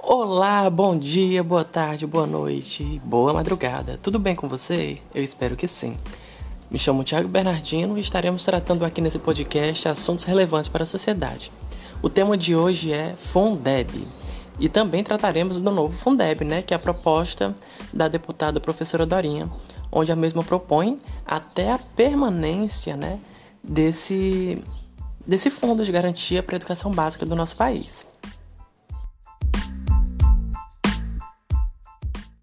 Olá, bom dia, boa tarde, boa noite, boa madrugada. Tudo bem com você? Eu espero que sim. Me chamo Tiago Bernardino e estaremos tratando aqui nesse podcast assuntos relevantes para a sociedade. O tema de hoje é Fundeb. E também trataremos do novo Fundeb, né, que é a proposta da deputada professora Dorinha, onde a mesma propõe até a permanência, né, desse desse fundo de garantia para a educação básica do nosso país.